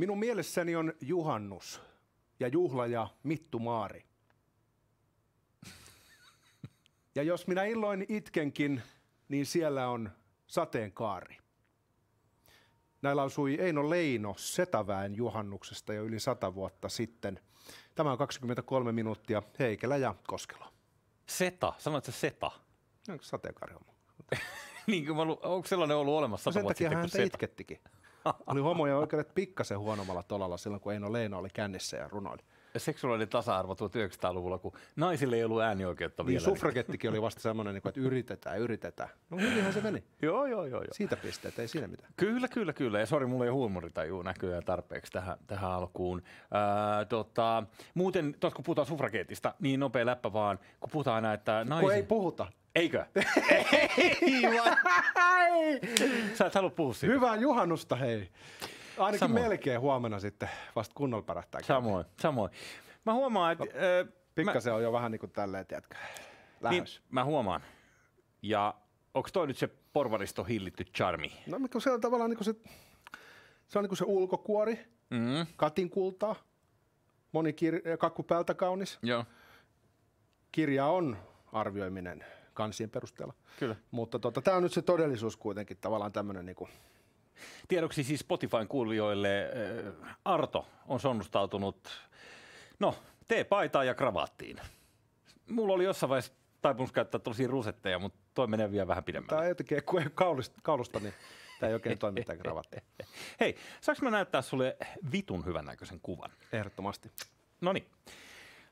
Minun mielessäni on juhannus ja juhla ja Mittu Maari. Ja jos minä illoin itkenkin, niin siellä on sateenkaari. Näin lausui Eino Leino Setäväen juhannuksesta jo yli sata vuotta sitten. Tämä on 23 minuuttia Heikelä ja Koskelo. Seta, sanoit se seta? Onko sateenkaari homma? niin kuin mä onko sellainen ollut olemassa No sata sen vuotta sitten kuin seta? itkettikin. Oli homojen oikeudet pikkasen huonommalla tolalla silloin, kun Eino Leino oli kännissä ja runoili. Seksuaalinen tasa-arvo 1900-luvulla, kun naisille ei ollut äänioikeutta Niin vielä. suffragettikin oli vasta semmoinen, niin kuin, että yritetään, yritetään. No hyvinhän se meni. Joo, joo, joo. joo. Siitä pisteet, ei siinä mitään. Kyllä, kyllä, kyllä. Ja sori, mulla ei huumoritaju näköjään tarpeeksi tähän, tähän alkuun. Ää, tota, muuten, tuossa kun puhutaan suffrageetista, niin nopea läppä vaan, kun puhutaan aina, että naisen... Kun ei puhuta. Eikö? ei vaan. Sä et halua puhua siitä. Hyvää juhannusta, hei. Ainakin Samoin. melkein huomenna sitten vasta kunnolla pärähtää. Samoin, samoin. Mä huomaan, että... mä, Pikkasen on jo vähän niin kuin tälleen, tiedätkö, niin, lähes. mä huomaan. Ja onko toi nyt se porvaristo hillitty charmi? No, mutta se on tavallaan niin kuin se, se on niin kuin se ulkokuori, Mm, katin kultaa, moni kir- kakku päältä kaunis. joo, Kirja on arvioiminen kansien perusteella. kyllä. Mutta tota, tämä on nyt se todellisuus kuitenkin tavallaan tämmöinen niin kuin, Tiedoksi siis Spotifyn kuulijoille, äh, Arto on sonnustautunut, no, T-paitaan ja kravaattiin. Mulla oli jossain vaiheessa taipumus käyttää tosi rusetteja, mutta toi menee vielä vähän pidemmälle. tämä jotenkin, ei ole kaulista, kaulusta, niin tämä ei oikein toimi tämä kravatti. Hei, saanko mä näyttää sulle vitun hyvännäköisen kuvan? Ehdottomasti. No niin,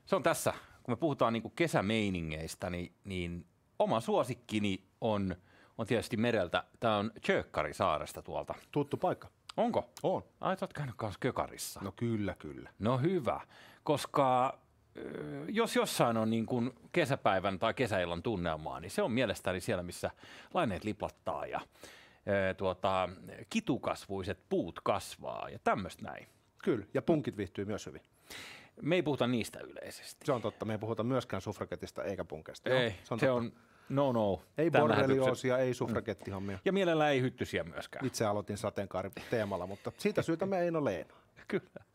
se on tässä. Kun me puhutaan niin kesämeiningeistä, niin, niin oma suosikkini on, on tietysti mereltä. Tämä on Tjökkari saaresta tuolta. Tuttu paikka. Onko? On. Ai, sä oot käynyt kanssa Kökarissa. No kyllä, kyllä. No hyvä, koska jos jossain on niin kuin kesäpäivän tai kesäillan tunnelmaa, niin se on mielestäni siellä, missä laineet liplattaa ja tuota, kitukasvuiset puut kasvaa ja tämmöistä näin. Kyllä, ja punkit viihtyy myös hyvin. Me ei puhuta niistä yleisesti. Se on totta, me ei puhuta myöskään suffragetista eikä punkeista. Ei, se on, se totta. on no no. Ei borrelioosia, ei suffragettihommia. Ja mielellään ei hyttysiä myöskään. Itse aloitin sateenkaari teemalla, mutta siitä syytä me ei ole Leena. Kyllä.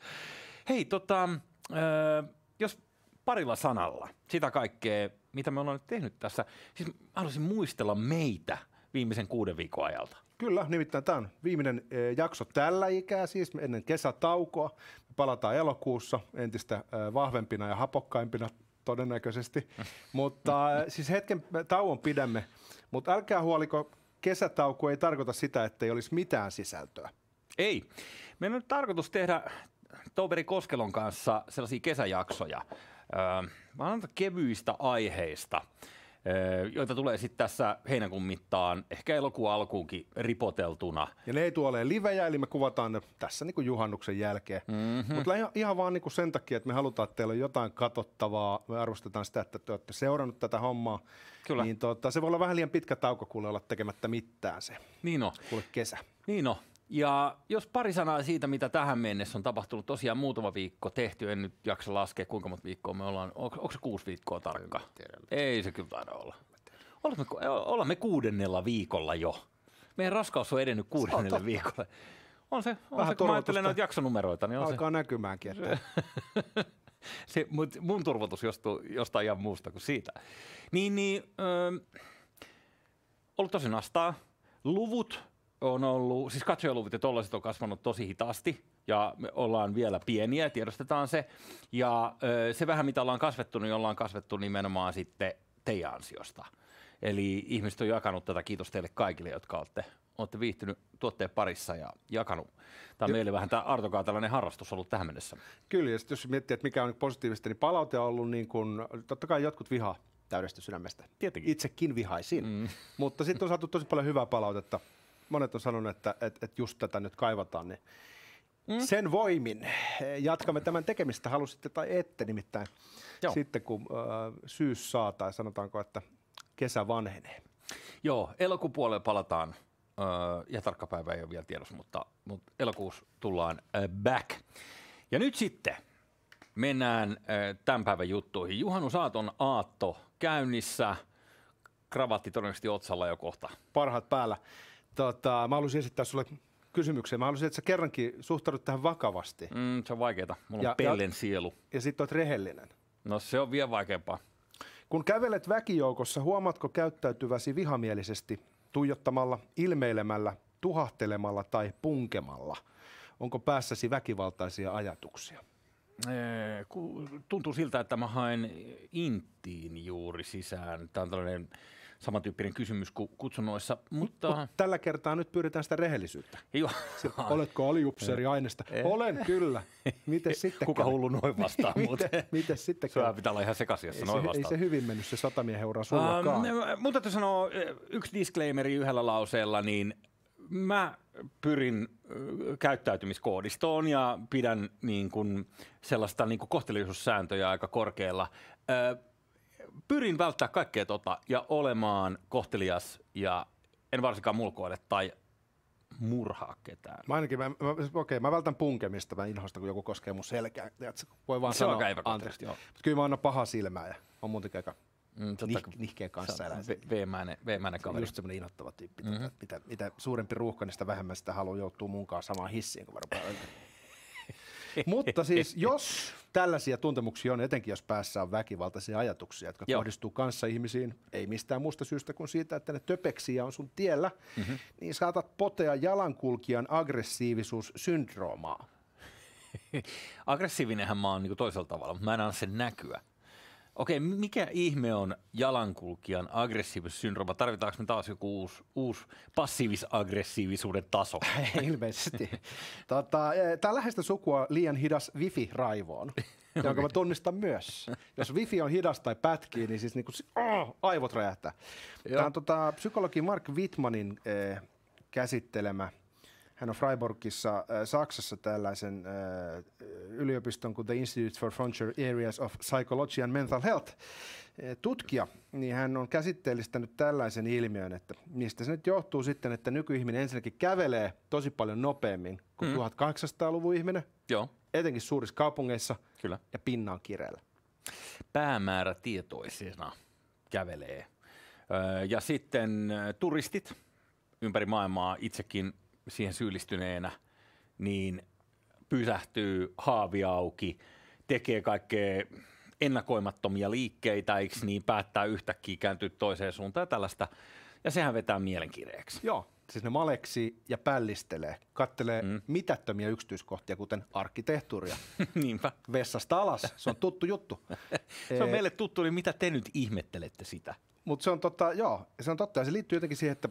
Hei, tota, ö, jos parilla sanalla sitä kaikkea, mitä me ollaan nyt tehnyt tässä, siis mä haluaisin muistella meitä viimeisen kuuden viikon ajalta. Kyllä, nimittäin tämä on viimeinen jakso tällä ikää, siis ennen kesätaukoa. Me palataan elokuussa entistä vahvempina ja hapokkaimpina todennäköisesti. mutta eh, siis hetken tauon pidämme, mutta älkää huoliko, kesätauko ei tarkoita sitä, että ei olisi mitään sisältöä. Ei. Meidän on nyt tarkoitus tehdä Toveri Koskelon kanssa sellaisia kesäjaksoja. Öö, mä annan kevyistä aiheista, joita tulee sitten tässä heinäkuun mittaan, ehkä elokuun alkuunkin ripoteltuna. Ja ne ei tule livejä, eli me kuvataan ne tässä niin kuin juhannuksen jälkeen. Mm-hmm. Mutta ihan, ihan vaan niin kuin sen takia, että me halutaan, että teillä on jotain katsottavaa. Me arvostetaan sitä, että te olette seurannut tätä hommaa. Kyllä. Niin tota, se voi olla vähän liian pitkä tauko, kuule olla tekemättä mitään se. Niin on. Kuule kesä. Niin on. Ja jos pari sanaa siitä, mitä tähän mennessä on tapahtunut, tosiaan muutama viikko tehty, en nyt jaksa laskea kuinka monta viikkoa me ollaan, onko, onko se kuusi viikkoa tarkka? Ei se kyllä taida olla. Olemme, ollaan me kuudennella viikolla jo. Meidän raskaus on edennyt kuudennelle viikolle. On se, on Vähän se kun mä ajattelen noita jaksonumeroita, niin on se, Alkaa näkymäänkin. Että se mut mun turvotus jostuu jostain ihan muusta kuin siitä. Niin, niin öö, ollut tosi nastaa. Luvut on ollut, siis katsojaluvut ja tollaiset on kasvanut tosi hitaasti ja me ollaan vielä pieniä, tiedostetaan se. Ja se vähän mitä ollaan kasvettu, niin ollaan kasvettu nimenomaan sitten teidän ansiosta. Eli ihmiset on jakanut tätä, kiitos teille kaikille, jotka olette, olette viihtynyt tuotteen parissa ja jakanut. Tämä on meille vähän tämä Artokaa tällainen harrastus ollut tähän mennessä. kyllä, ja jos miettii, että mikä on positiivista, niin palaute on ollut niin kuin, totta kai jotkut vihaa täydestä sydämestä. Tietenkin. Itsekin vihaisin. Mm. Mutta sitten on saatu tosi paljon hyvää palautetta. Monet on sanonut, että, että, että just tätä nyt kaivataan. Niin mm. Sen voimin jatkamme tämän tekemistä, halusitte tai ette nimittäin. Joo. Sitten kun äh, syys saa, tai sanotaanko, että kesä vanhenee. Joo, elokuun puolelle palataan. Öö, ja tarkka päivä ei ole vielä tiedossa, mutta, mutta elokuussa tullaan äh, back. Ja nyt sitten mennään äh, tämän päivän juttuihin. Juhannusaaton aatto käynnissä. Kravatti todennäköisesti otsalla jo kohta. Parhaat päällä. Tota, mä haluaisin esittää sulle kysymykseen. Mä haluaisin, että sä kerrankin suhtaudut tähän vakavasti. Mm, se on vaikeeta. Mulla on Ja- pellen sielu. Ja sit oot rehellinen. No se on vielä vaikeampaa. Kun kävelet väkijoukossa, huomaatko käyttäytyväsi vihamielisesti, tuijottamalla, ilmeilemällä, tuhahtelemalla tai punkemalla? Onko päässäsi väkivaltaisia ajatuksia? Tuntuu siltä, että mä haen intiin juuri sisään. Tämä on tällainen samantyyppinen kysymys kuin kutsunnoissa, mutta... Mut tällä kertaa nyt pyritään sitä rehellisyyttä. Joo. Oletko aliupseeri aineesta? Olen kyllä. Miten sitten Kuka hullu noin vastaa muuten? Miten, sitten kävi? pitää olla ihan sekaisin, jos Ei sä se, noin ei vastaa. se hyvin mennyt se satamiehen ura sullakaan. Um, mun täytyy sanoa eh, yksi disclaimeri yhdellä lauseella, niin mä pyrin käyttäytymiskoodistoon ja pidän niin kuin sellaista niin kuin kohteliaisuussääntöjä aika korkealla. Ö, pyrin välttää kaikkea tota ja olemaan kohtelias ja en varsinkaan mulkoile tai murhaa ketään. Mä ainakin, mä, mä, okei, mä vältän punkemista, mä inhosta, kun joku koskee mun selkää. Tiedätkö, voi vaan Se sanoa anteeksi. joo. Mut Kyllä mä annan paha silmää ja on muutenkin aika Mm, nih, nihkeä kanssa ve- veemäinen, veemäinen kaveri. Just semmoinen inhottava tyyppi. Mm-hmm. Tota, mitä, mitä suurempi ruuhka, niin sitä vähemmän sitä haluaa joutua munkaan samaan hissiin, kun mä rupean. Mutta siis jos tällaisia tuntemuksia on, etenkin jos päässä on väkivaltaisia ajatuksia, jotka Joo. kohdistuu kanssa ihmisiin, ei mistään muusta syystä kuin siitä, että ne töpeksiä on sun tiellä, mm-hmm. niin saatat potea jalankulkijan aggressiivisuussyndroomaa. Aggressiivinenhän mä oon niin toisella tavalla, mutta mä en anna sen näkyä. Okei, mikä ihme on jalankulkijan aggressiivisuussyndrooma? Tarvitaanko me taas joku uusi, uusi passiivis-aggressiivisuuden taso? Ilmeisesti. tota, Tämä on läheistä sukua liian hidas wifi-raivoon, jonka mä tunnistan myös. Jos wifi on hidas tai pätkii, niin siis niinku, oh, aivot räjähtää. Tämä on tota, psykologi Mark Wittmanin eh, käsittelemä. Hän on Freiburgissa äh, Saksassa tällaisen äh, yliopiston kuin The Institute for Frontier Areas of Psychology and Mental Health äh, tutkija, niin hän on käsitteellistänyt tällaisen ilmiön, että mistä se nyt johtuu sitten, että nykyihminen ensinnäkin kävelee tosi paljon nopeammin kuin mm. 1800-luvun ihminen, Joo, etenkin suurissa kaupungeissa, kyllä. ja pinna on kireellä. Päämäärä tietoisena kävelee. Ja sitten ö, turistit ympäri maailmaa itsekin siihen syyllistyneenä, niin pysähtyy haavi auki, tekee kaikkea ennakoimattomia liikkeitä, eikö niin, päättää yhtäkkiä kääntyä toiseen suuntaan ja tällaista. Ja sehän vetää mielenkireeksi. Joo, siis ne maleksi ja pällistelee, kattelee mm. mitättömiä yksityiskohtia, kuten arkkitehtuuria. Niinpä. Vessasta alas, se on tuttu juttu. Se on meille tuttu, niin mitä te nyt ihmettelette sitä? Mutta se on totta, joo, se on totta ja se liittyy jotenkin siihen, että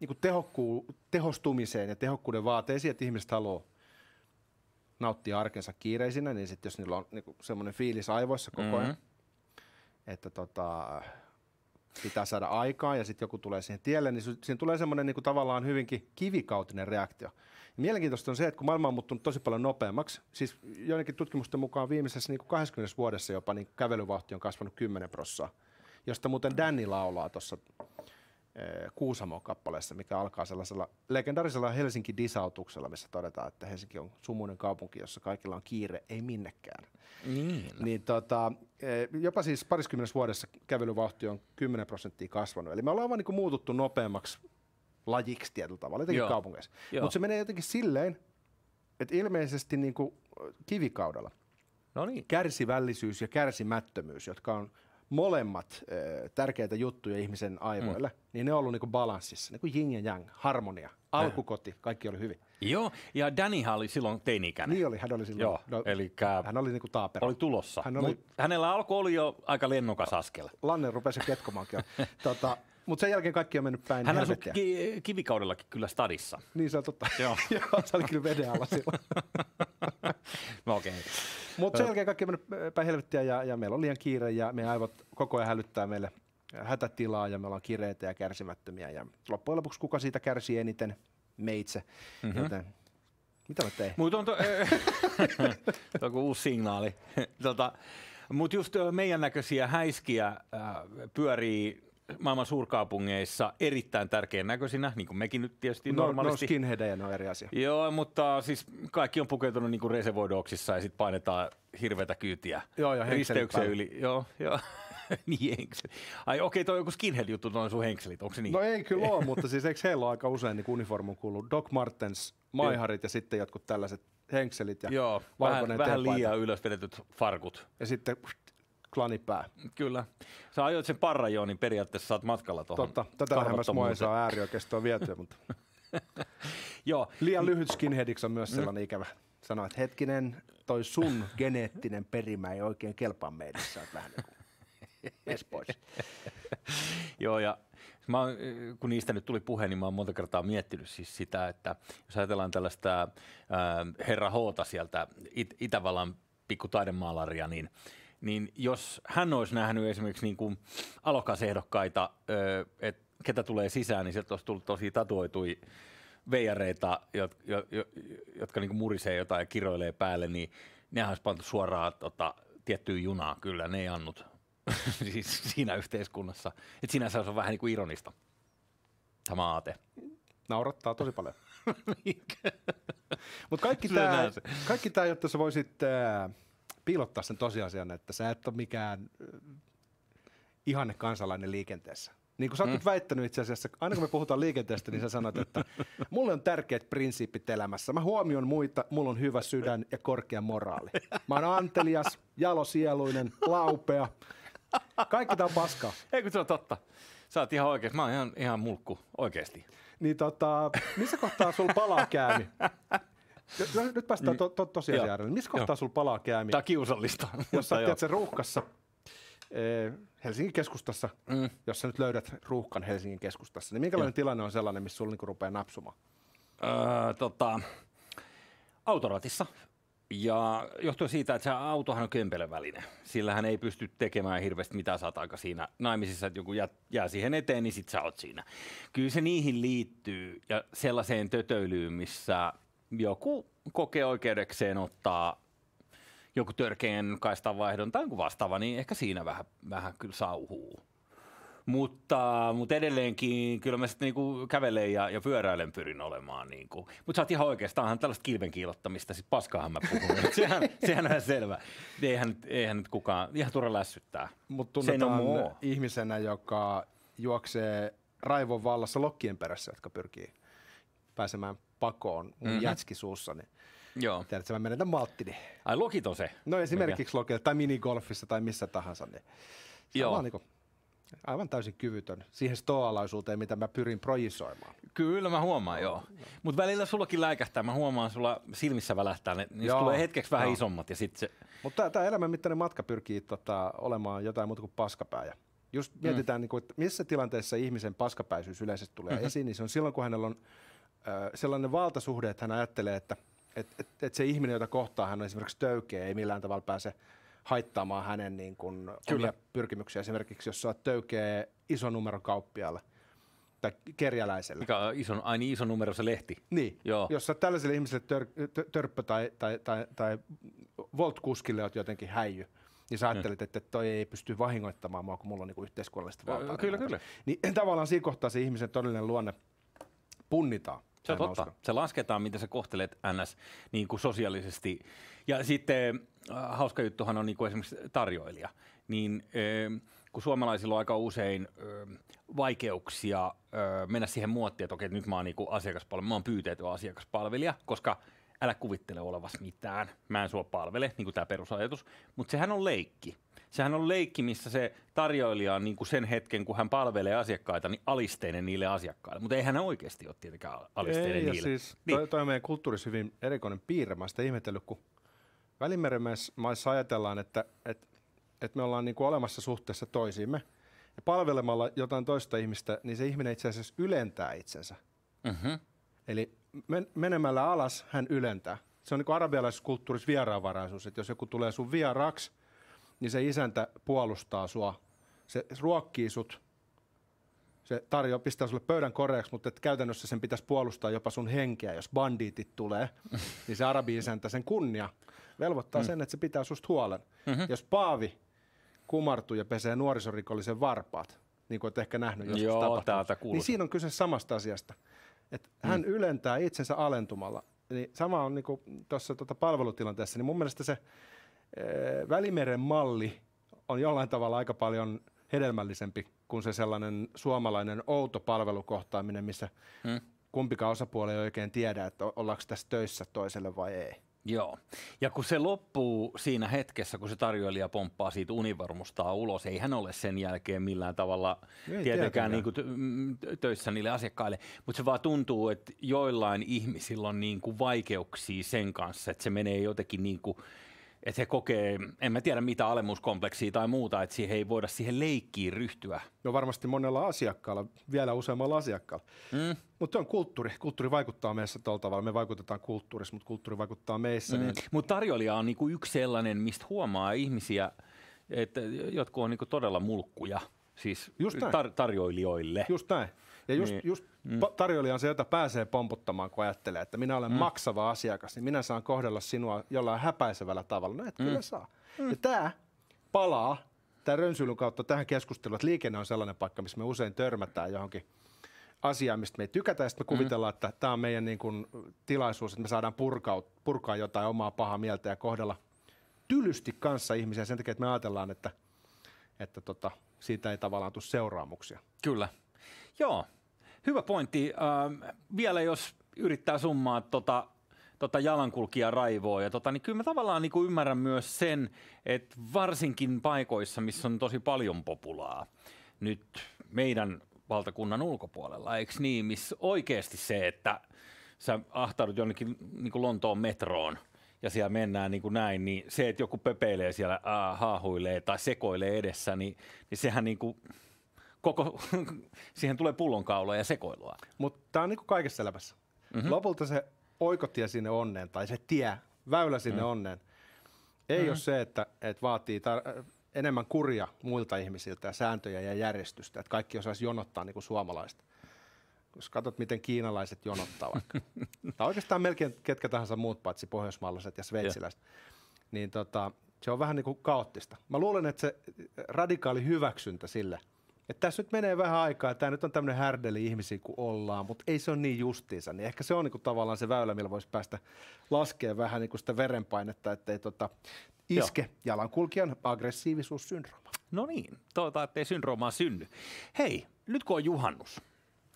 niin tehokku, tehostumiseen ja tehokkuuden vaateisiin, että ihmiset haluaa nauttia arkensa kiireisinä, niin sitten jos niillä on niin semmoinen fiilis aivoissa koko ajan, Mhm. että tota, pitää saada aikaa ja sitten joku tulee siihen tielle, niin si- siinä tulee semmoinen niin tavallaan hyvinkin kivikautinen reaktio. Ja mielenkiintoista on se, että kun maailma on muuttunut tosi paljon nopeammaksi, siis joidenkin tutkimusten mukaan viimeisessä niin 20 vuodessa jopa niin kävelyvauhti on kasvanut 10 prossaa, josta muuten Danny laulaa tuossa Kuusamon kappaleessa, mikä alkaa sellaisella legendaarisella Helsinki disautuksella, missä todetaan, että Helsinki on sumuinen kaupunki, jossa kaikilla on kiire, ei minnekään. Niin. Niin tota, eh, jopa siis pariskymmenessä vuodessa kävelyvauhti on 10 prosenttia kasvanut. Eli me ollaan vaan niin muututtu nopeammaksi lajiksi tietyllä tavalla, etenkin Joo. kaupungeissa. Mutta se menee jotenkin silleen, että ilmeisesti niin kuin kivikaudella No niin. kärsivällisyys ja kärsimättömyys, jotka on molemmat äh, tärkeitä juttuja ihmisen aivoille, mm. niin ne on ollut niinku balanssissa, niin kuin yin ja yang, harmonia, alkukoti, kaikki oli hyvin. Joo, ja Dannyhan oli silloin teini-ikäinen. Niin oli, hän oli silloin. Joo, no, eli hän oli niinku taapero. oli tulossa. Hän oli-. Mut hänellä alkoi oli jo aika lennokas askel. Lanne rupesi ketkomaankin. tota, mutta sen jälkeen kaikki on mennyt päin Hän asui ki- kivikaudellakin kyllä stadissa. Niin se on totta. Joo. Joo, se oli kyllä veden alla silloin. No okei. Okay. Mutta sen jälkeen kaikki on mennyt päin helvettiä ja, ja meillä on liian kiire ja meidän aivot koko ajan hälyttää meille hätätilaa ja me ollaan kireitä ja kärsimättömiä. Ja loppujen lopuksi kuka siitä kärsii eniten? Meitse. Mm-hmm. Joten, mitä mä tein? Mutta on to, kuin uusi signaali. tota, Mutta just meidän näköisiä häiskiä äh, pyörii maailman suurkaupungeissa erittäin tärkeän näköisinä, niin kuin mekin nyt tietysti No, no normaalisti. skinheadejä ne on eri asia. Joo, mutta siis kaikki on pukeutunut niin kuin reservoidoksissa ja sitten painetaan hirveätä kyytiä Joo, henkselit risteyksen yli. Joo, joo. niin henkselit. Ai okei, toi on joku skinhead-juttu, noin sun henkselit, onko se niin? No ei kyllä ole, mutta siis eikö heillä ole aika usein niin uniformun kuuluu Doc Martens, maiharit ja sitten jotkut tällaiset henkselit ja Joo, vähän, vähän liian ylös vedetyt farkut. Ja sitten klanipää. Kyllä. Sä ajoit sen parrajoon, niin periaatteessa saat matkalla tuohon. Totta, tätä lähemmäs mua ei saa äärioikeistoa vietyä, mutta Joo, liian lyhyt skinheadiksi on myös sellainen ikävä sanoa, että hetkinen, toi sun geneettinen perimä ei oikein kelpaa meille, sä oot vähän niin kuin pois. Joo, ja mä, oon, kun niistä nyt tuli puhe, niin mä oon monta kertaa miettinyt siis sitä, että jos ajatellaan tällaista ää, herra Hoota sieltä It- Itävallan pikkutaidemaalaria, niin, niin jos hän olisi nähnyt esimerkiksi niin kuin alokasehdokkaita, että ketä tulee sisään, niin sieltä olisi tullut tosi tatuoitui veijareita, jotka, jo, jo, jotka niin kuin murisee jotain ja kiroilee päälle, niin nehän olisi pantu suoraan tota, tiettyyn junaan, kyllä, ne ei annut siis siinä yhteiskunnassa. Että sinänsä se on vähän niin kuin ironista, tämä aate. Naurattaa tosi paljon. Mutta kaikki tämä, kaikki jotta sä voisit äh, piilottaa sen tosiasian, että sä et ole mikään äh, ihanne kansalainen liikenteessä. Niin kuin sä oot Mm. nyt väittänyt itse asiassa, aina kun me puhutaan liikenteestä, niin sä sanot, että mulle on tärkeät prinsiipit elämässä. Mä huomioon muita, mulla on hyvä sydän ja korkea moraali. Mä oon antelias, jalosieluinen, laupea. Kaikki tää on paskaa. Ei kun se on totta. Sä oot ihan oikein. Mä oon ihan, ihan mulkku, oikeesti. Niin tota, missä kohtaa sul palaa käämi? No, nyt päästään to, to, tosiasian Joo. äärelle. Missä kohtaa Joo. sul palaa käämi? Tää on kiusallista. Jos sä tiedät sen ruuhkassa eh, Helsingin keskustassa, Mm. jos sä nyt löydät ruuhkan Helsingin keskustassa, niin minkälainen tilanne on sellainen, missä sulla niinku rupeaa napsumaan? Öö, tota, autoratissa. Ja johtuen siitä, että se autohan on kömpelöväline. Sillä hän ei pysty tekemään hirveästi mitä sä oot aika siinä naimisissa, että joku jää, jää siihen eteen, niin sit sä oot siinä. Kyllä se niihin liittyy ja sellaiseen tötöilyyn, missä joku kokee oikeudekseen ottaa joku törkeän kaistanvaihdon tai joku vastaava, niin ehkä siinä vähän, vähän kyllä sauhuu. Mutta, mutta edelleenkin kyllä mä sitten niinku kävelen ja, ja pyöräilen pyrin olemaan. Niinku. Mutta sä oot ihan oikeastaan tällaista kilven kiilottamista, siis paskaahan mä puhun. Sehän, sehän on ihan selvä. Eihän, eihän nyt kukaan, ihan turha lässyttää. Mutta tunnetaan ihmisenä, joka juoksee raivon vallassa lokkien perässä, jotka pyrkii pääsemään pakoon mun Mhm. mm-hmm. jätski suussa, niin Joo. tiedätkö, mä menetän malttini. Ai lokit on se. No esimerkiksi lokilla tai minigolfissa tai missä tahansa, niin se Joo. on vaan niin aivan täysin kyvytön siihen stoalaisuuteen, mitä mä pyrin projisoimaan. Kyllä mä huomaan, joo. Mutta välillä sullakin läikähtää. Mä huomaan, sulla silmissä välähtää. Ne, niistä Joo, tulee hetkeksi vähän joo. isommat ja sitten se... Mutta tämä elämänmittainen matka pyrkii tota, olemaan jotain muuta kuin paskapää. Ja just mietitään, niin kuin, että missä tilanteessa ihmisen paskapäisyys yleisesti tulee mm-hmm. esiin, niin se on silloin, kun hänellä on sellainen valtasuhde, että hän ajattelee, että et, et, et se ihminen, jota kohtaa hän on esimerkiksi töykeä, ei millään tavalla pääse haittaamaan hänen niin kuin, omia pyrkimyksiä. Esimerkiksi jos sä oot töykeä ison numeron kauppialle tai kerjäläiselle. Mikä on iso, ai niin iso numero se lehti. Niin, Joo. jos sä tällaiselle ihmiselle tör, tö, törppö tai, tai, tai, tai Volt-kuskille oot jotenkin häijy, niin sä ajattelet, että toi ei pysty vahingoittamaan mua, kun mulla on niinku yhteiskunnallista valtaa. Kyllä, kyllä. Niin tavallaan siinä kohtaa se ihmisen todellinen luonne punnitaan. Se on totta. Se lasketaan, miten sä kohtelet NS niin kuin sosiaalisesti. Ja sitten äh, hauska juttuhan on niin kuin esimerkiksi tarjoilija. Niin äh, kun suomalaisilla on aika usein äh, vaikeuksia äh, mennä siihen muottiin, että okei, nyt mä oon niin kuin asiakaspalvelija, mä oon pyyteetön asiakaspalvelija, koska älä kuvittele olevas mitään, mä en sua palvele, niin kuin tämä perusajatus, mutta sehän on leikki. Sehän on leikki, missä se tarjoilija on niin kuin sen hetken, kun hän palvelee asiakkaita, niin alisteinen niille asiakkaille. Mutta eihän hän oikeasti ole tietenkään alisteinen Ei, niille. siis Niin. toi, toi on meidän kulttuurissa hyvin erikoinen piirre. Mä sitä ihmetellyt, kun Välimeren maissa ajatellaan, että, että, että me ollaan niin kuin olemassa suhteessa toisiimme. Ja palvelemalla jotain toista ihmistä, niin se ihminen itse asiassa ylentää itsensä. Mm-hmm. Eli men- menemällä alas hän ylentää. Se on niin kuin arabialaisessa kulttuurissa vieraanvaraisuus, että jos joku tulee sun vieraaksi, niin se isäntä puolustaa sua. Se ruokkii sut, se tarjoaa, pistää sulle pöydän koreaksi, mutta että käytännössä sen pitäisi puolustaa jopa sun henkeä, jos bandiitit tulee, niin se arabi-isäntä sen kunnia velvoittaa mm. sen, että se pitää susta huolen. Mm-hmm. Jos Paavi kumartuu ja pesee nuorisorikollisen varpaat, niin kuin olet ehkä nähnyt joskus Joo, tapahtunut, niin siinä on kyse samasta asiasta. Että mm. hän ylentää itsensä alentumalla. Niin sama on niin tuossa tota palvelutilanteessa, niin mun mielestä se Välimeren malli on jollain tavalla aika paljon hedelmällisempi kuin se sellainen suomalainen outo palvelukohtaaminen, missä hmm. kumpikaan osapuoli ei oikein tiedä, että ollaanko tässä töissä toiselle vai ei. Joo. Ja kun se loppuu siinä hetkessä, kun se tarjoilija pomppaa siitä univarmustaa ulos, ei hän ole sen jälkeen millään tavalla ei tietenkään niin kuin töissä niille asiakkaille, mutta se vaan tuntuu, että joillain ihmisillä on niin kuin vaikeuksia sen kanssa, että se menee jotenkin niin kuin että he kokee, en mä tiedä mitä alemuskompleksia tai muuta, että siihen ei voida siihen leikkiin ryhtyä. No varmasti monella asiakkaalla, vielä useammalla asiakkaalla. Mm. Mutta on kulttuuri. Kulttuuri vaikuttaa meissä tuolla tavalla. Me vaikutetaan kulttuurissa, mutta kulttuuri vaikuttaa meissä. Mm. Niin... Mutta tarjoilija on niinku yksi sellainen, mistä huomaa ihmisiä, että jotkut on niinku todella mulkkuja. Siis Just tar- tarjoilijoille. Just näin. Ja just, niin. just mm. tarjoilija on se, jota pääsee pomputtamaan, kun ajattelee, että minä olen mm. maksava asiakas, niin minä saan kohdella sinua jollain häpäisevällä tavalla. No et mm. kyllä saa. Mm. Ja tämä palaa tämä rönsyilyn kautta tähän keskusteluun, että liikenne on sellainen paikka, missä me usein törmätään johonkin asiaan, mistä me ei tykätä, ja sitten me mm. kuvitellaan, että tämä on meidän niin kuin, tilaisuus, että me saadaan purkaa, purkaa jotain omaa pahaa mieltä ja kohdella tylysti kanssa ihmisiä sen takia, että me ajatellaan, että, että tota, siitä ei tavallaan tule seuraamuksia. Kyllä. Joo, Hyvä pointti. Ähm, vielä jos yrittää summaa tota, tota jalankulkija raivoa. Ja tota, niin kyllä mä tavallaan niin ymmärrän myös sen, että varsinkin paikoissa, missä on tosi paljon populaa, nyt meidän valtakunnan ulkopuolella, eikö niin, missä oikeasti se, että sä ahtaudut jonnekin niin kuin Lontoon metroon ja siellä mennään niin kuin näin, niin se, että joku pepeilee siellä, äh, haahuilee tai sekoilee edessä, niin, niin sehän niin kuin, koko, siihen tulee pullonkaulua ja sekoilua. Mutta tämä on niin kuin kaikessa elämässä. Mm-hmm. Lopulta se oikotie sinne onneen tai se tie, väylä sinne mm-hmm. onneen, ei mm-hmm. ole se, että, että vaatii tar- enemmän kuria muilta ihmisiltä ja sääntöjä ja järjestystä, että kaikki osaisi jonottaa niin kuin suomalaista. Jos katsot, miten kiinalaiset jonottaa vaikka, tai oikeastaan melkein ketkä tahansa muut paitsi pohjoismaalaiset ja sveitsiläiset, niin tota, se on vähän niin kuin kaoottista. Mä luulen, että se radikaali hyväksyntä sille – että tässä nyt menee vähän aikaa, tämä nyt on tämmöinen härdeli ihmisiä kuin ollaan, mutta ei se ole niin justiinsa. Niin ehkä se on niinku tavallaan se väylä, millä voisi päästä laskemaan vähän niinku sitä verenpainetta, ettei tota iske Joo. jalankulkijan aggressiivisuussyndrooma. No niin, toivotaan, ettei syndroomaa synny. Hei, nyt kun on juhannus,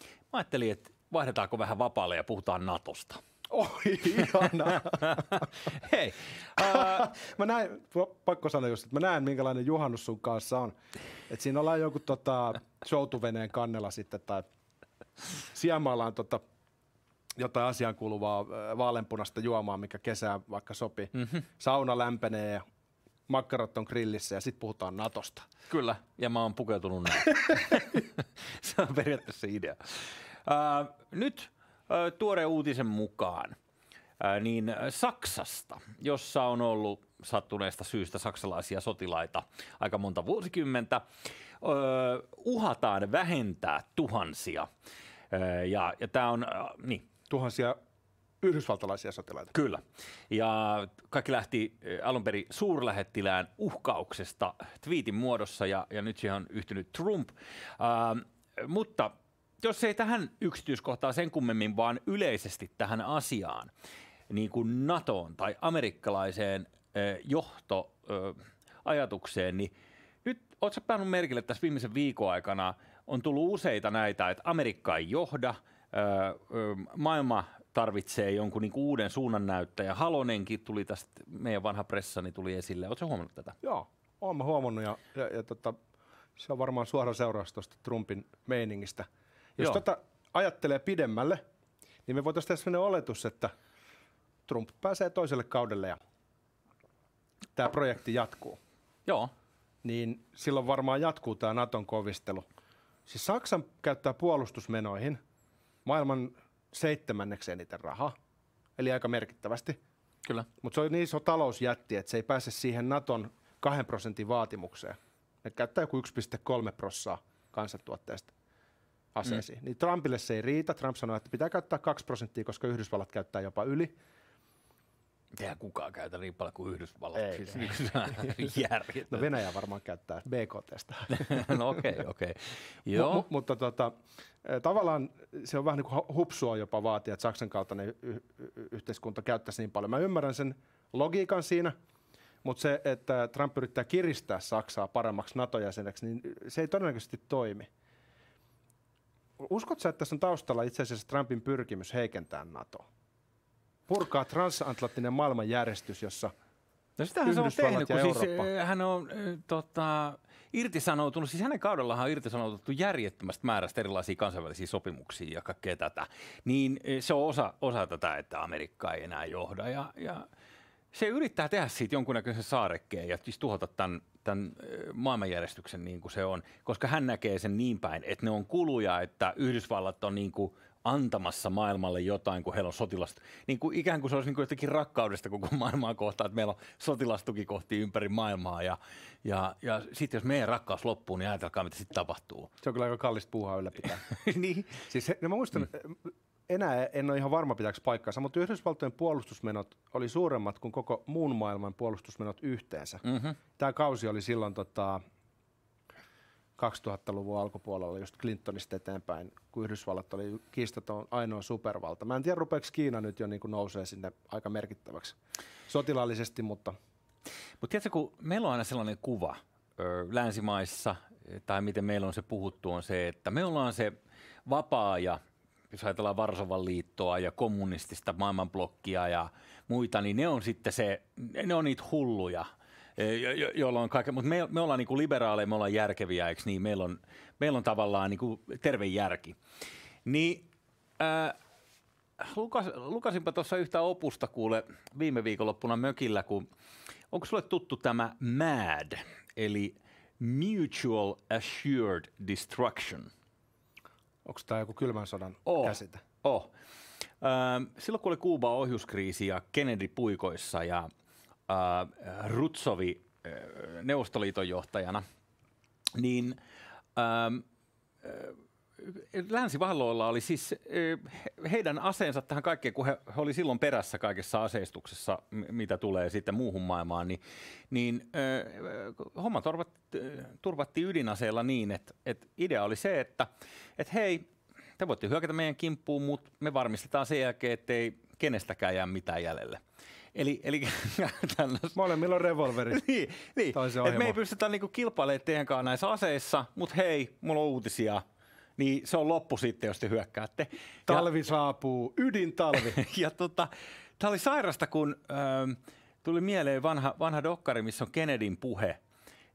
mä ajattelin, että vaihdetaanko vähän vapaalle ja puhutaan Natosta. Oi, ihana. Hei. Uh, mä näin, pakko sanoa just, että mä näen minkälainen juhannus sun kanssa on. Että siinä ollaan joku tota, soutuveneen kannella sitten tai sijamaalla on tota, jotain asiaan kuuluvaa vaaleanpunasta juomaa, mikä kesään vaikka sopii. Mm-hmm. Sauna lämpenee ja makkarat on grillissä ja sitten puhutaan Natosta. Kyllä, ja mä oon pukeutunut näin. se on periaatteessa idea. Uh, nyt tuoreen uutisen mukaan niin Saksasta, jossa on ollut sattuneesta syystä saksalaisia sotilaita aika monta vuosikymmentä, uhataan vähentää tuhansia. Ja, ja tämä on, niin. Tuhansia yhdysvaltalaisia sotilaita. Kyllä. Ja kaikki lähti alun perin suurlähettilään uhkauksesta twiitin muodossa ja, ja nyt siihen on yhtynyt Trump. Uh, mutta jos ei tähän yksityiskohtaan sen kummemmin, vaan yleisesti tähän asiaan, niin kuin NATOon tai amerikkalaiseen johtoajatukseen, niin nyt oletko päänyt merkille tässä viimeisen viikon aikana, on tullut useita näitä, että Amerikka ei johda, maailma tarvitsee jonkun niin uuden suunnannäyttäjän. Halonenkin tuli tästä, meidän vanha pressani tuli esille. Oletko huomannut tätä? Joo, olen huomannut ja, ja, ja tota, se on varmaan suora seuraus tuosta Trumpin meiningistä – jos Joo. tota ajattelee pidemmälle, niin me voitaisiin tehdä sellainen oletus, että Trump pääsee toiselle kaudelle ja tämä projekti jatkuu. Joo. Niin silloin varmaan jatkuu tämä Naton kovistelu. Siis Saksan käyttää puolustusmenoihin maailman seitsemänneksi eniten rahaa, eli aika merkittävästi. Kyllä. Mutta se on niin iso talousjätti, että se ei pääse siihen Naton kahden prosentin vaatimukseen. Ne käyttää joku 1,3 prossaa kansantuotteesta aseisiin. Mm. Niin Trumpille se ei riitä. Trump sanoi, että pitää käyttää 2 prosenttia, koska Yhdysvallat käyttää jopa yli. Eihän kukaan käytä niin paljon kuin Yhdysvallat. Ei, siis ei. no Venäjä varmaan käyttää BKTstä. no okei, okay, okei. Okay. Joo. M- mutta tota, tavallaan se on vähän niin kuin hupsua jopa vaatia, että Saksan kaltainen y- y- yhteiskunta käyttäisi niin paljon. Mä ymmärrän sen logiikan siinä, mutta se, että Trump yrittää kiristää Saksaa paremmaksi NATO-jäseneksi, niin se ei todennäköisesti toimi. Uskotko että tässä on taustalla itse asiassa Trumpin pyrkimys heikentää NATO? Purkaa transatlanttinen maailmanjärjestys, jossa No sitähän se on tehnyt, kun siis Eurooppa. eh, hän on eh, tota, irtisanoutunut, siis hänen kaudellahan on irtisanoutunut järjettömästä määrästä erilaisia kansainvälisiä sopimuksia ja kaikkea tätä. Niin eh, se on osa, osa tätä, että Amerikka ei enää johda ja, ja se yrittää tehdä siitä jonkunnäköisen saarekkeen ja siis tuhota tämän, tämän maailmanjärjestyksen niin kuin se on, koska hän näkee sen niin päin, että ne on kuluja, että Yhdysvallat on niin kuin antamassa maailmalle jotain, kun heillä on sotilasta. Niin kuin ikään kuin se olisi niin kuin jotenkin rakkaudesta koko maailmaa kohtaan, että meillä on sotilastukikohtia ympäri maailmaa. Ja, ja, ja sitten jos meidän rakkaus loppuu, niin ajatelkaa, mitä sitten tapahtuu. se on kyllä aika kallista puuhaa ylläpitää. niin. Siis he, no mä muistan, mm. Enää en ole ihan varma pitääkö paikkaansa, mutta Yhdysvaltojen puolustusmenot oli suuremmat kuin koko muun maailman puolustusmenot yhteensä. Mm-hmm. Tämä kausi oli silloin tota, 2000-luvun alkupuolella just Clintonista eteenpäin, kun Yhdysvallat oli kiistaton ainoa supervalta. Mä en tiedä, rupeeko Kiina nyt jo niin kuin nousee sinne aika merkittäväksi sotilaallisesti, mutta Mutta tiedätkö, kun meillä on aina sellainen kuva ö, länsimaissa, tai miten meillä on se puhuttu, on se, että me ollaan se vapaa ja jos ajatellaan Varsovan liittoa ja kommunistista maailmanblokkia ja muita, niin ne on sitten se, ne on niitä hulluja, eh, jo- jo- joilla on kaiken, mutta me, me ollaan niinku liberaaleja, me ollaan järkeviä, eikö niin? Meillä on, meillä on tavallaan niinku terve järki. Niin äh, lukas, lukasinpa tuossa yhtä opusta kuule viime viikonloppuna mökillä, kun onko sulle tuttu tämä MAD, eli Mutual Assured Destruction? Onko tämä joku kylmän sodan Oh. käsite? Oh. Silloin kun oli Kuuban ohjuskriisi ja Kennedy puikoissa ja äh, Rutsovi äh, Neuvostoliiton johtajana, niin ähm, äh, länsivalloilla oli siis he- heidän aseensa tähän kaikkeen, kun he, he oli silloin perässä kaikessa aseistuksessa, mitä tulee sitten muuhun maailmaan, niin, niin äh, homma turvat, turvattiin ydinaseella niin, että, että idea oli se, että, että hei, te voitte hyökätä meidän kimppuun, mutta me varmistetaan sen jälkeen, ettei kenestäkään jää mitään jäljelle. Eli, eli tällaista Molemmilla on revolverit. niin, niin. Et me ei pystytä niinku kilpailemaan teidän kanssa näissä aseissa, mutta hei, mulla on uutisia. Niin se on loppu sitten, jos te hyökkäätte. Ja- Talvi saapuu, ydintalvi. ja tota, tämä oli sairasta, kun ähm, tuli mieleen vanha, vanha dokkari, missä on Kennedyn puhe,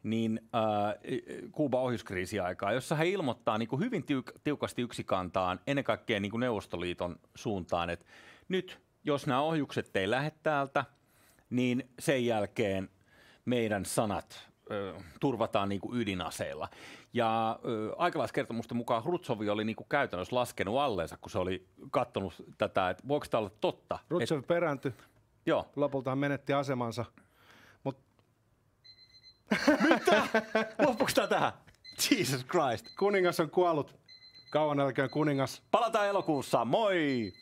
niin äh, Kuuban ohjuskriisiaikaa, jossa hän ilmoittaa niin kuin hyvin tiuk- tiukasti yksikantaan ennen kaikkea niin kuin Neuvostoliiton suuntaan, että nyt jos nämä ohjukset ei lähde täältä, niin sen jälkeen meidän sanat ö, turvataan niin kuin ydinaseilla. Ja ö, aikalaiskertomusten mukaan Hrutsovi oli niin kuin käytännössä laskenut alleensa, kun se oli katsonut tätä, että voiko tämä olla totta. Perääntyi, Et, joo. lopulta hän menetti asemansa. Mutta Loppuuko tämä tähän? Jesus Christ. kuningas on kuollut. Kauan älköön kuningas. Palataan elokuussa. Moi!